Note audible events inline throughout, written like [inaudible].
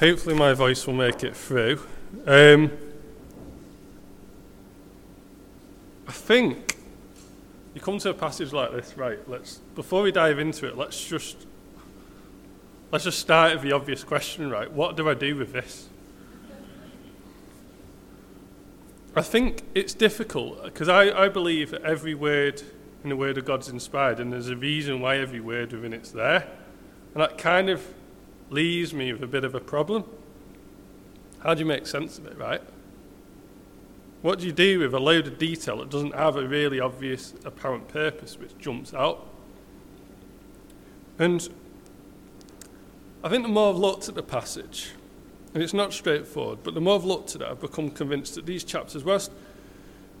Hopefully, my voice will make it through. Um, I think you come to a passage like this, right? Let's before we dive into it, let's just let's just start with the obvious question, right? What do I do with this? I think it's difficult because I, I believe that every word in the Word of God's inspired, and there's a reason why every word within it's there. And that kind of leaves me with a bit of a problem. How do you make sense of it, right? What do you do with a load of detail that doesn't have a really obvious, apparent purpose which jumps out? And I think the more I've looked at the passage, and it's not straightforward, but the more I've looked at it, I've become convinced that these chapters, whilst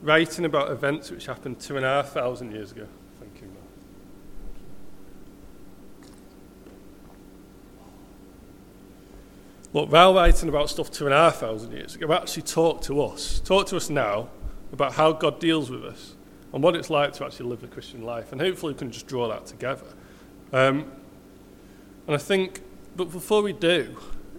writing about events which happened two and a half thousand years ago, thank you, Look, while writing about stuff two and a half thousand years ago, actually talk to us, talk to us now about how God deals with us and what it's like to actually live a Christian life. And hopefully we can just draw that together. Um, and I think, but before we do,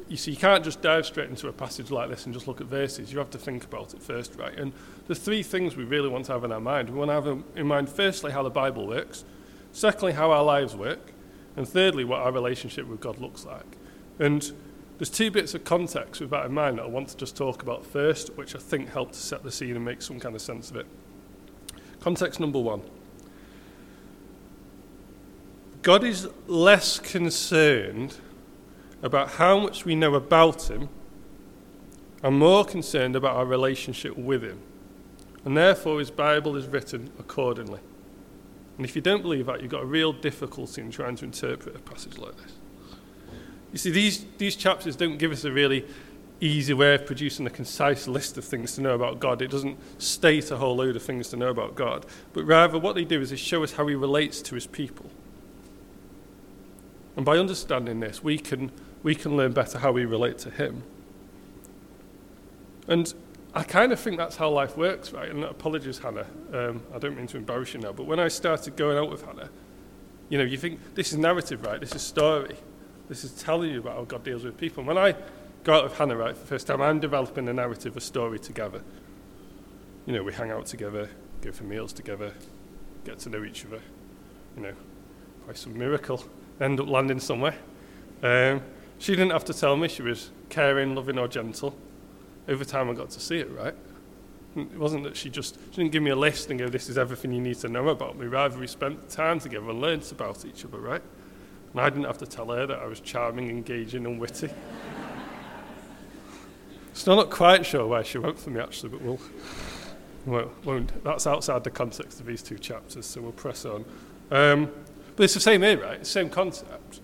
you see, you can't just dive straight into a passage like this and just look at verses. You have to think about it first, right? And the three things we really want to have in our mind. We want to have in mind, firstly, how the Bible works, secondly, how our lives work, and thirdly, what our relationship with God looks like. And there's two bits of context with that in mind that I want to just talk about first, which I think help to set the scene and make some kind of sense of it. Context number one God is less concerned about how much we know about Him and more concerned about our relationship with Him. And therefore, His Bible is written accordingly. And if you don't believe that, you've got a real difficulty in trying to interpret a passage like this. You see, these, these chapters don't give us a really easy way of producing a concise list of things to know about God. It doesn't state a whole load of things to know about God. But rather, what they do is they show us how He relates to His people. And by understanding this, we can we can learn better how we relate to Him. And I kind of think that's how life works, right? And apologies, Hannah. Um, I don't mean to embarrass you now, but when I started going out with Hannah, you know, you think this is narrative, right? This is story. This is telling you about how God deals with people. When I go out with Hannah, right, for the first time, I'm developing a narrative, a story together. You know, we hang out together, go for meals together, get to know each other. You know, by some miracle, end up landing somewhere. Um, she didn't have to tell me she was caring, loving, or gentle. Over time, I got to see it, right? It wasn't that she just she didn't give me a list and go, "This is everything you need to know about me." Rather, we spent time together and learnt about each other, right? And I didn't have to tell her that I was charming, engaging, and witty. Still not quite sure where she went for me, actually, but we'll, well, won't. That's outside the context of these two chapters, so we'll press on. Um, but it's the same here, right? It's the same concept.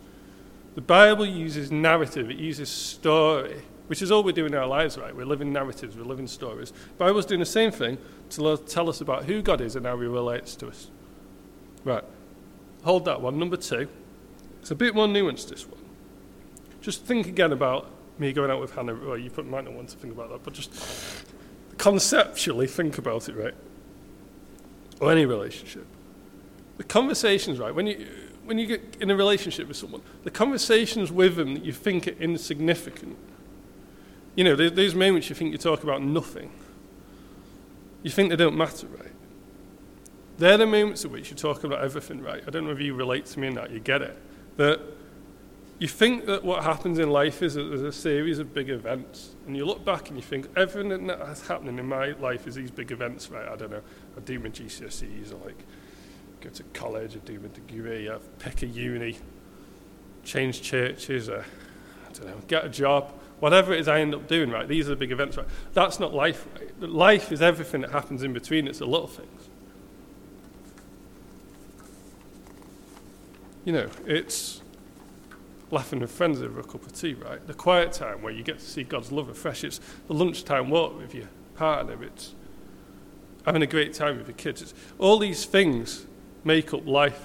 The Bible uses narrative, it uses story, which is all we do in our lives, right? We're living narratives, we're living stories. The Bible's doing the same thing to tell us about who God is and how he relates to us. Right. Hold that one. Number two. It's a bit more nuanced, this one. Just think again about me going out with Hannah. Well, you might not want to think about that, but just conceptually think about it, right? Or any relationship. The conversations, right? When you when you get in a relationship with someone, the conversations with them that you think are insignificant, you know, those moments you think you talk about nothing, you think they don't matter, right? They're the moments at which you talk about everything, right? I don't know if you relate to me in that, you get it. That you think that what happens in life is that there's a series of big events, and you look back and you think everything that's happening in my life is these big events, right? I don't know, I do my GCSEs, or like go to college or do a degree, or pick a uni, change churches, or I don't know, get a job, whatever it is I end up doing, right? These are the big events, right? That's not life, right? Life is everything that happens in between, it's the little things. You know, it's laughing with friends over a cup of tea, right? The quiet time where you get to see God's love afresh. It's the lunchtime walk with your partner. It's having a great time with your kids. It's all these things make up life.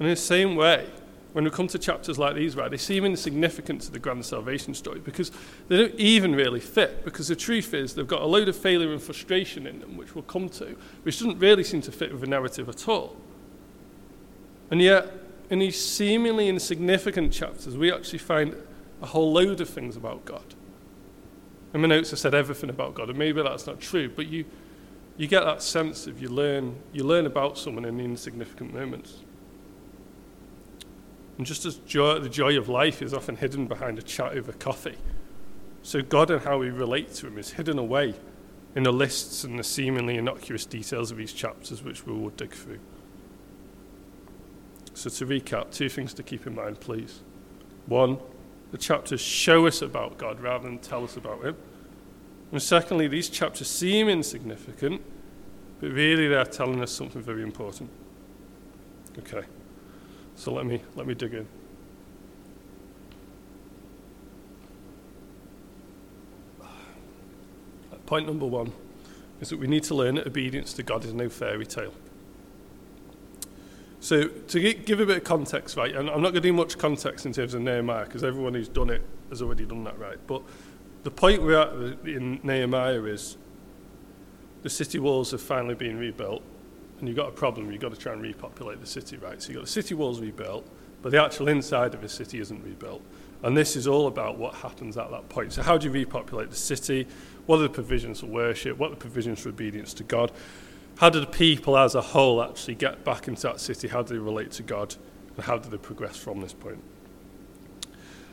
And in the same way, when we come to chapters like these, right, they seem insignificant to the grand salvation story because they don't even really fit. Because the truth is, they've got a load of failure and frustration in them, which we'll come to, which doesn't really seem to fit with the narrative at all. And yet, in these seemingly insignificant chapters, we actually find a whole load of things about God. In my notes, I said everything about God, and maybe that's not true, but you, you get that sense of you learn, you learn about someone in the insignificant moments. And just as joy, the joy of life is often hidden behind a chat over coffee, so God and how we relate to Him is hidden away in the lists and the seemingly innocuous details of these chapters, which we will dig through. So, to recap, two things to keep in mind, please. One, the chapters show us about God rather than tell us about Him. And secondly, these chapters seem insignificant, but really they're telling us something very important. Okay, so let me, let me dig in. Point number one is that we need to learn that obedience to God is no fairy tale. So, to give a bit of context, right, and I'm not going to do much context in terms of Nehemiah because everyone who's done it has already done that, right? But the point we're at in Nehemiah is the city walls have finally been rebuilt, and you've got a problem. You've got to try and repopulate the city, right? So you've got the city walls rebuilt, but the actual inside of the city isn't rebuilt. And this is all about what happens at that point. So, how do you repopulate the city? What are the provisions for worship? What are the provisions for obedience to God? How did people as a whole actually get back into that city? How do they relate to God? And how do they progress from this point?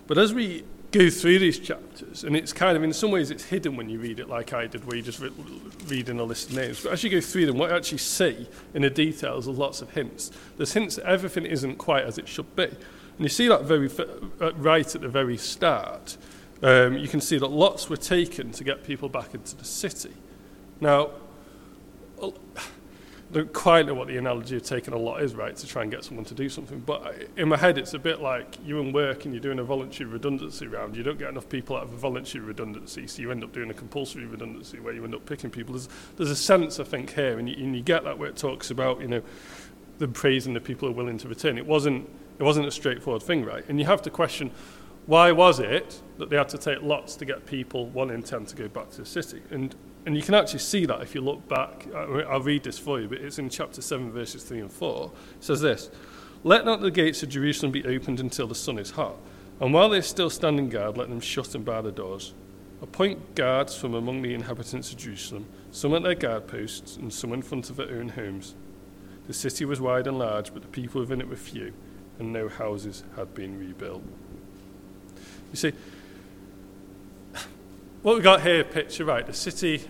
But as we go through these chapters, and it's kind of, in some ways, it's hidden when you read it like I did, where you just re- read in a list of names. But as you go through them, what you actually see in the details are lots of hints. There's hints that everything isn't quite as it should be. And you see that very uh, right at the very start. Um, you can see that lots were taken to get people back into the city. Now, I don't quite know what the analogy of taking a lot is, right, to try and get someone to do something. But in my head, it's a bit like you in work and you're doing a voluntary redundancy round. You don't get enough people out of a voluntary redundancy, so you end up doing a compulsory redundancy where you end up picking people. There's, there's a sense, I think, here, and you, and you get that where it talks about, you know, the praising the people are willing to return. It wasn't, it wasn't a straightforward thing, right? And you have to question, why was it that they had to take lots to get people, one in ten, to go back to the city? And and you can actually see that if you look back. I'll read this for you, but it's in chapter 7, verses 3 and 4. It says this Let not the gates of Jerusalem be opened until the sun is hot. And while they are still standing guard, let them shut and bar the doors. Appoint guards from among the inhabitants of Jerusalem, some at their guard posts, and some in front of their own homes. The city was wide and large, but the people within it were few, and no houses had been rebuilt. You see, what we've got here, picture right, the city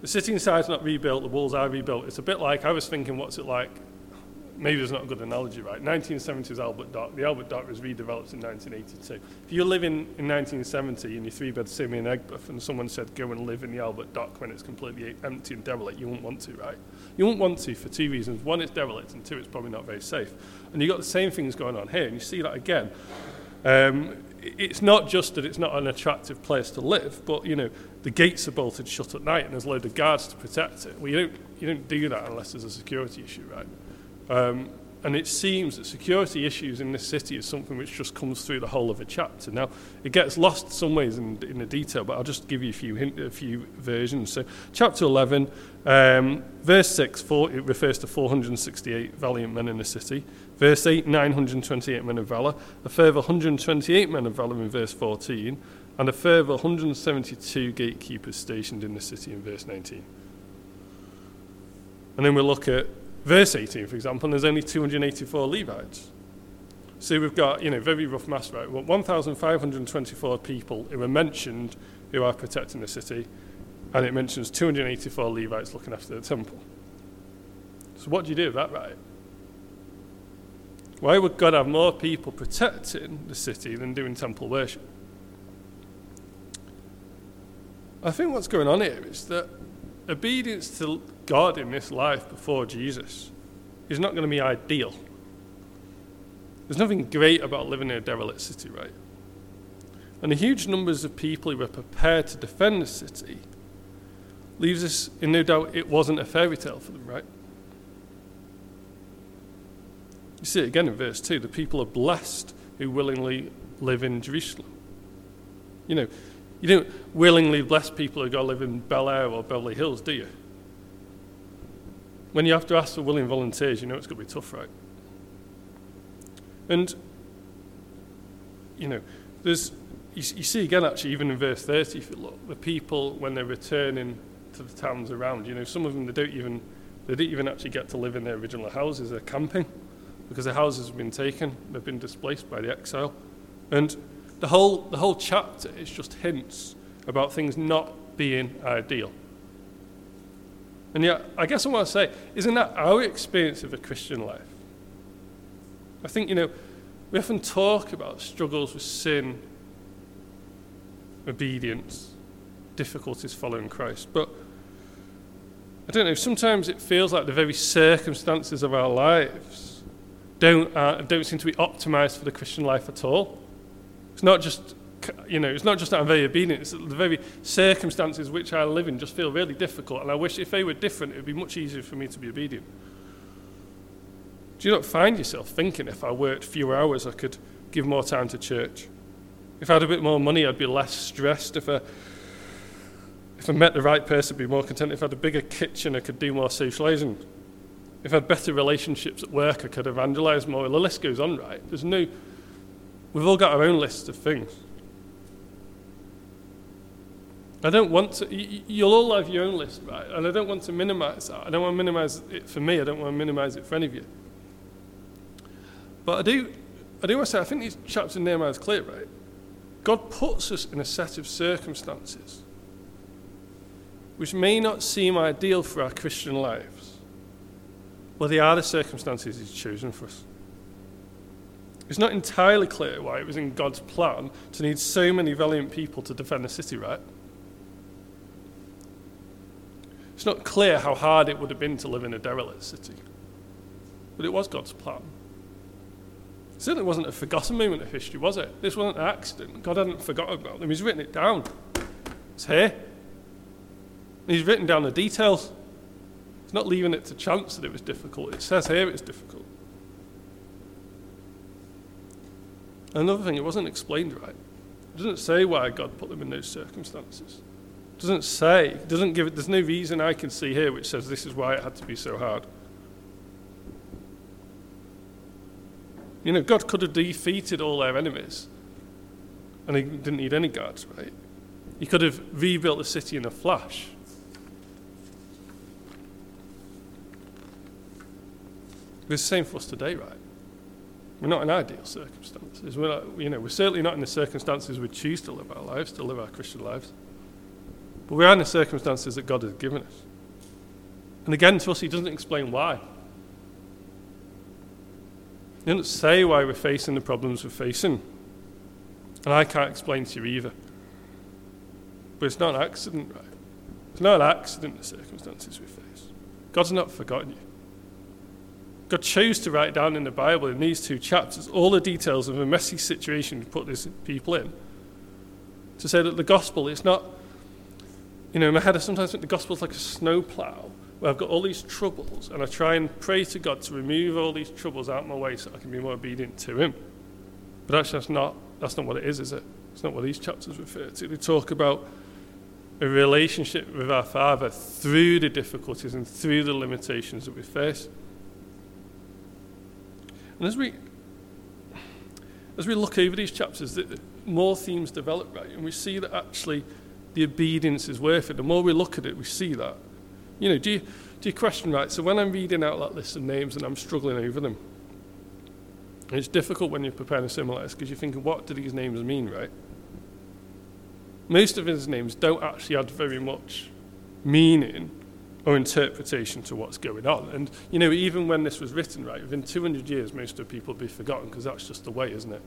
the city inside's not rebuilt, the walls are rebuilt. It's a bit like, I was thinking, what's it like? Maybe there's not a good analogy, right? 1970s Albert Dock. The Albert Dock was redeveloped in 1982. If you're living in 1970 in your three-bed semi in Aigburth and someone said, go and live in the Albert Dock when it's completely empty and derelict, you wouldn't want to, right? You wouldn't want to for two reasons. One, it's derelict, and two, it's probably not very safe. And you've got the same things going on here, and you see that again. Um, it's not just that it's not an attractive place to live, but you know the gates are bolted shut at night and there's a load of guards to protect it. Well, you don't you don't do that unless there's a security issue, right? Um, and it seems that security issues in this city is something which just comes through the whole of a chapter. Now, it gets lost some ways in, in the detail, but I'll just give you a few hint, a few versions. So, chapter 11, um, verse 6, four, it refers to 468 valiant men in the city. Verse 8, 928 men of valour. A further 128 men of valour in verse 14. And a further 172 gatekeepers stationed in the city in verse 19. And then we look at verse 18, for example, and there's only 284 Levites. So we've got, you know, very rough maths, right? Well, 1,524 people who are mentioned who are protecting the city, and it mentions 284 Levites looking after the temple. So what do you do with that, right? Why would God have more people protecting the city than doing temple worship? I think what's going on here is that obedience to God in this life before Jesus is not going to be ideal. There's nothing great about living in a derelict city, right? And the huge numbers of people who were prepared to defend the city leaves us in no doubt it wasn't a fairy tale for them, right? You see it again in verse 2 the people are blessed who willingly live in Jerusalem. You know, you don't willingly bless people who go live in Bel Air or Beverly Hills, do you? When you have to ask for willing volunteers, you know it's going to be tough, right? And, you know, there's, you, you see again, actually, even in verse 30, if you look, the people, when they're returning to the towns around, you know, some of them, they don't even, they don't even actually get to live in their original houses. They're camping because their houses have been taken. They've been displaced by the exile. And the whole, the whole chapter is just hints about things not being ideal. And yet, I guess I want to say, isn't that our experience of a Christian life? I think, you know, we often talk about struggles with sin, obedience, difficulties following Christ, but I don't know, sometimes it feels like the very circumstances of our lives don't, uh, don't seem to be optimized for the Christian life at all. It's not just, you know, it's not just that I'm very obedient, it's the very circumstances which I live in just feel really difficult, and I wish if they were different, it would be much easier for me to be obedient. Do you not find yourself thinking if I worked fewer hours, I could give more time to church? If I had a bit more money, I'd be less stressed. If I, if I met the right person, I'd be more content. If I had a bigger kitchen, I could do more socializing. If I had better relationships at work, I could evangelize more. The list goes on, right? There's no, we've all got our own list of things. I don't want to, you'll all have your own list, right? And I don't want to minimize that. I don't want to minimize it for me. I don't want to minimize it for any of you. But I do, I do want to say, I think these chapters in Nehemiah is clear, right? God puts us in a set of circumstances which may not seem ideal for our Christian lives, but they are the circumstances He's chosen for us. It's not entirely clear why it was in God's plan to need so many valiant people to defend the city, right? It's not clear how hard it would have been to live in a derelict city, but it was God's plan. It certainly wasn't a forgotten moment of history, was it? This wasn't an accident. God hadn't forgotten about them. He's written it down. It's here. He's written down the details. He's not leaving it to chance that it was difficult. It says here it's difficult. Another thing, it wasn't explained right. It doesn't say why God put them in those circumstances. It doesn't say. It doesn't give it. There's no reason I can see here which says this is why it had to be so hard. You know, God could have defeated all their enemies, and he didn't need any guards, right? He could have rebuilt the city in a flash. The same for us today, right? We're not in ideal circumstances. We're not, you know, we're certainly not in the circumstances we choose to live our lives, to live our Christian lives. But we are in the circumstances that God has given us. And again, to us, He doesn't explain why. He doesn't say why we're facing the problems we're facing. And I can't explain to you either. But it's not an accident, right? It's not an accident, the circumstances we face. God's not forgotten you. God chose to write down in the Bible, in these two chapters, all the details of a messy situation to put these people in. To say that the gospel is not, you know, in my head I sometimes think the gospel is like a snowplow where I've got all these troubles and I try and pray to God to remove all these troubles out of my way so I can be more obedient to Him. But actually, that's not, that's not what it is, is it? It's not what these chapters refer to. They talk about a relationship with our Father through the difficulties and through the limitations that we face. And as we as we look over these chapters, more themes develop, right? And we see that actually the obedience is worth it. The more we look at it, we see that. You know, do you, do you question, right? So when I'm reading out that list of names and I'm struggling over them, it's difficult when you're preparing a this because you're thinking, what do these names mean, right? Most of his names don't actually add very much meaning or interpretation to what's going on. And, you know, even when this was written, right, within 200 years, most of people will be forgotten because that's just the way, isn't it?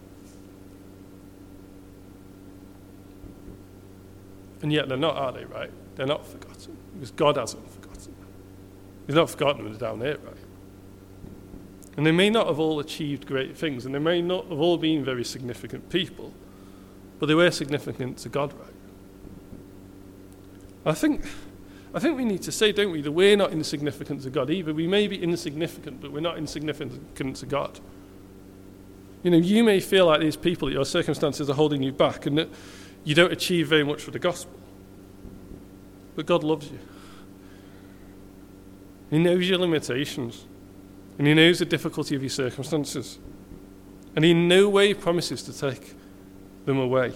And yet they're not, are they, right? They're not forgotten because God hasn't forgotten. He's not forgotten them down here, right? And they may not have all achieved great things, and they may not have all been very significant people, but they were significant to God, right? I think, I think we need to say, don't we, that we're not insignificant to God either. We may be insignificant, but we're not insignificant to God. You know, you may feel like these people, that your circumstances are holding you back, and that you don't achieve very much for the gospel. But God loves you. He knows your limitations. And He knows the difficulty of your circumstances. And He in no way promises to take them away.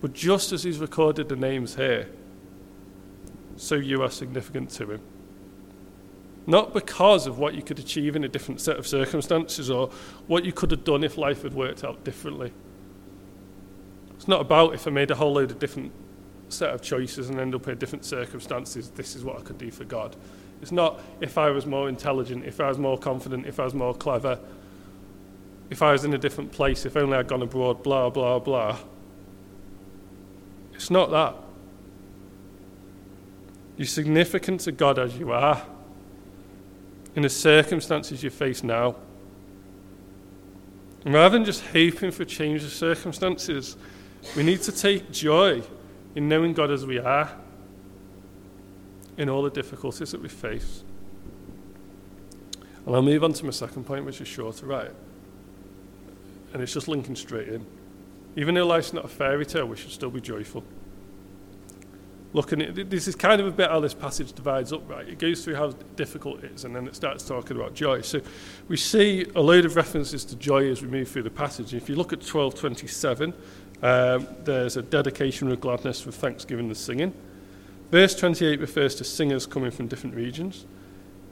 But just as he's recorded the names here, so you are significant to him. Not because of what you could achieve in a different set of circumstances or what you could have done if life had worked out differently. It's not about if I made a whole load of different set of choices and end up in different circumstances, this is what I could do for God. It's not if I was more intelligent, if I was more confident, if I was more clever, if I was in a different place, if only I'd gone abroad, blah, blah, blah. It's not that. You're significant to God as you are in the circumstances you face now. And rather than just hoping for change of circumstances, we need to take joy in knowing God as we are in all the difficulties that we face. And I'll move on to my second point, which is shorter, right? And it's just linking straight in. Even though life's not a fairy tale, we should still be joyful. Looking at this is kind of a bit how this passage divides up, right? It goes through how difficult it is, and then it starts talking about joy. So we see a load of references to joy as we move through the passage. If you look at 1227, um, there's a dedication of gladness, with thanksgiving and singing. Verse 28 refers to singers coming from different regions.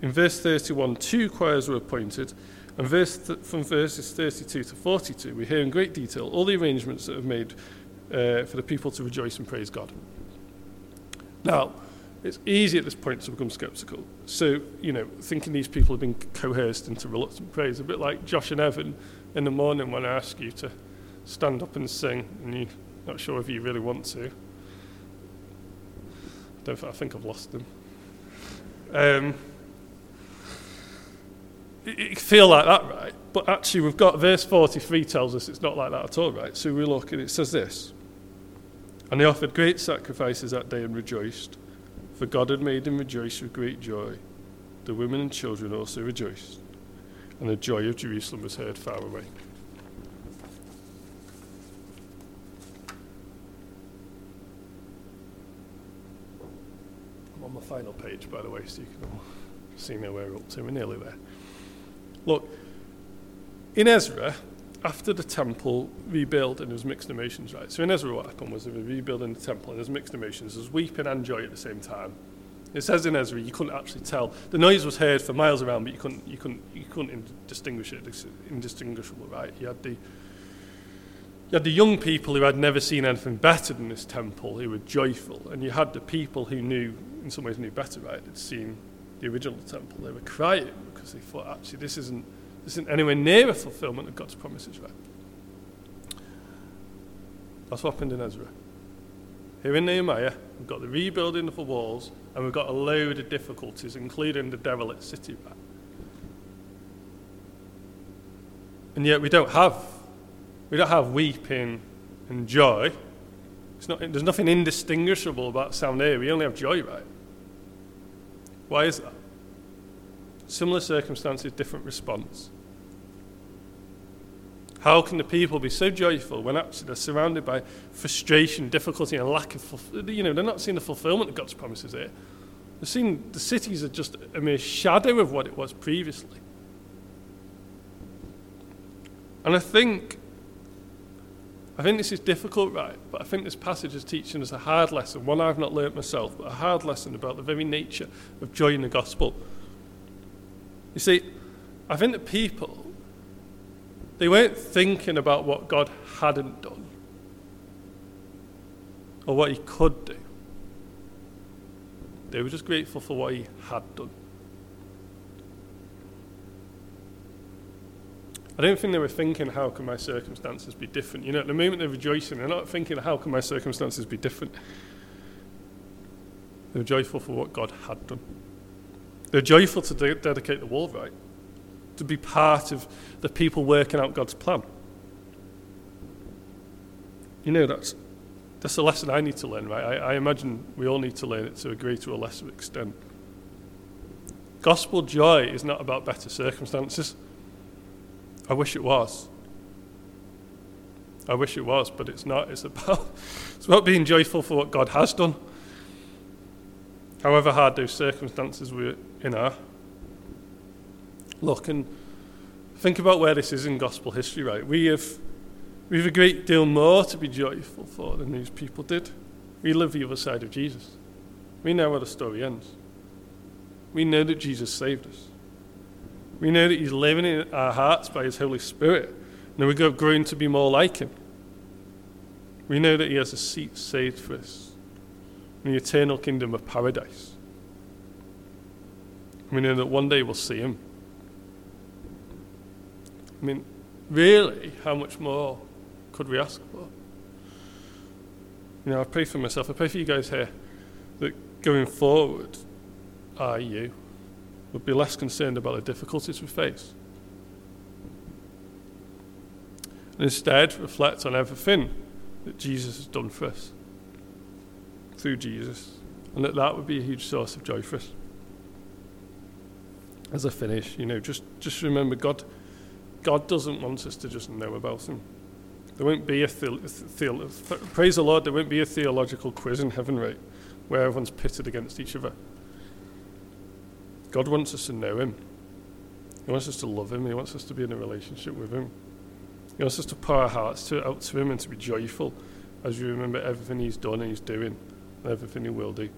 In verse 31, two choirs were appointed. And verse th- from verses 32 to 42, we hear in great detail all the arrangements that have made uh, for the people to rejoice and praise God. Now, it's easy at this point to become skeptical. So, you know, thinking these people have been coerced into reluctant praise, a bit like Josh and Evan in the morning when I ask you to stand up and sing, and you're not sure if you really want to. I, don't, I think I've lost them. Um, it, it feel like that, right? But actually, we've got verse 43 tells us it's not like that at all, right? So we look and it says this And they offered great sacrifices that day and rejoiced, for God had made them rejoice with great joy. The women and children also rejoiced, and the joy of Jerusalem was heard far away. I'm on the final page, by the way, so you can all see now where we're up to. We're nearly there. Look, in Ezra, after the temple rebuilt and there was mixed emotions, right? So in Ezra, what happened was they were rebuilding the temple and there's mixed emotions. There's weeping and joy at the same time. It says in Ezra you couldn't actually tell. The noise was heard for miles around, but you couldn't, you couldn't, you couldn't distinguish it. It's indistinguishable, right? You had the you had the young people who had never seen anything better than this temple, who were joyful, and you had the people who knew, in some ways, knew better, right? They'd seen the original temple. They were crying because they thought, actually, this isn't, isn't anywhere near a fulfillment of God's promises, right? That's what happened in Ezra. Here in Nehemiah, we've got the rebuilding of the walls, and we've got a load of difficulties, including the derelict city, right? And yet we don't have we don't have weeping and joy. Not, there's nothing indistinguishable about sound here. We only have joy, right? Why is that? Similar circumstances, different response. How can the people be so joyful when actually they're surrounded by frustration, difficulty, and lack of, you know, they're not seeing the fulfillment of God's promises here. They're seeing the cities are just a mere shadow of what it was previously. And I think I think this is difficult, right? But I think this passage is teaching us a hard lesson, one I've not learnt myself, but a hard lesson about the very nature of joy in the gospel. You see, I think that people, they weren't thinking about what God hadn't done or what He could do. They were just grateful for what He had done. I don't think they were thinking, how can my circumstances be different? You know, at the moment they're rejoicing, they're not thinking, how can my circumstances be different? They're joyful for what God had done. They're joyful to de- dedicate the wall right, to be part of the people working out God's plan. You know, that's, that's a lesson I need to learn, right? I, I imagine we all need to learn it to a greater or lesser extent. Gospel joy is not about better circumstances. I wish it was. I wish it was, but it's not. It's about, [laughs] it's about being joyful for what God has done. However hard those circumstances we're in are. Look and think about where this is in gospel history, right? We have We have a great deal more to be joyful for than these people did. We live the other side of Jesus. We know where the story ends. We know that Jesus saved us. We know that He's living in our hearts by His Holy Spirit. And we go growing to be more like Him. We know that He has a seat saved for us in the eternal kingdom of paradise. We know that one day we'll see Him. I mean, really, how much more could we ask for? You know, I pray for myself, I pray for you guys here that going forward, are you would be less concerned about the difficulties we face. And instead, reflect on everything that Jesus has done for us through Jesus, and that that would be a huge source of joy for us. As I finish, you know, just, just remember God, God doesn't want us to just know about Him. There won't be a the, the, praise the Lord. There won't be a theological quiz in heaven, right, where everyone's pitted against each other. God wants us to know Him. He wants us to love Him. He wants us to be in a relationship with Him. He wants us to pour our hearts to, out to Him and to be joyful as we remember everything He's done and He's doing and everything He will do.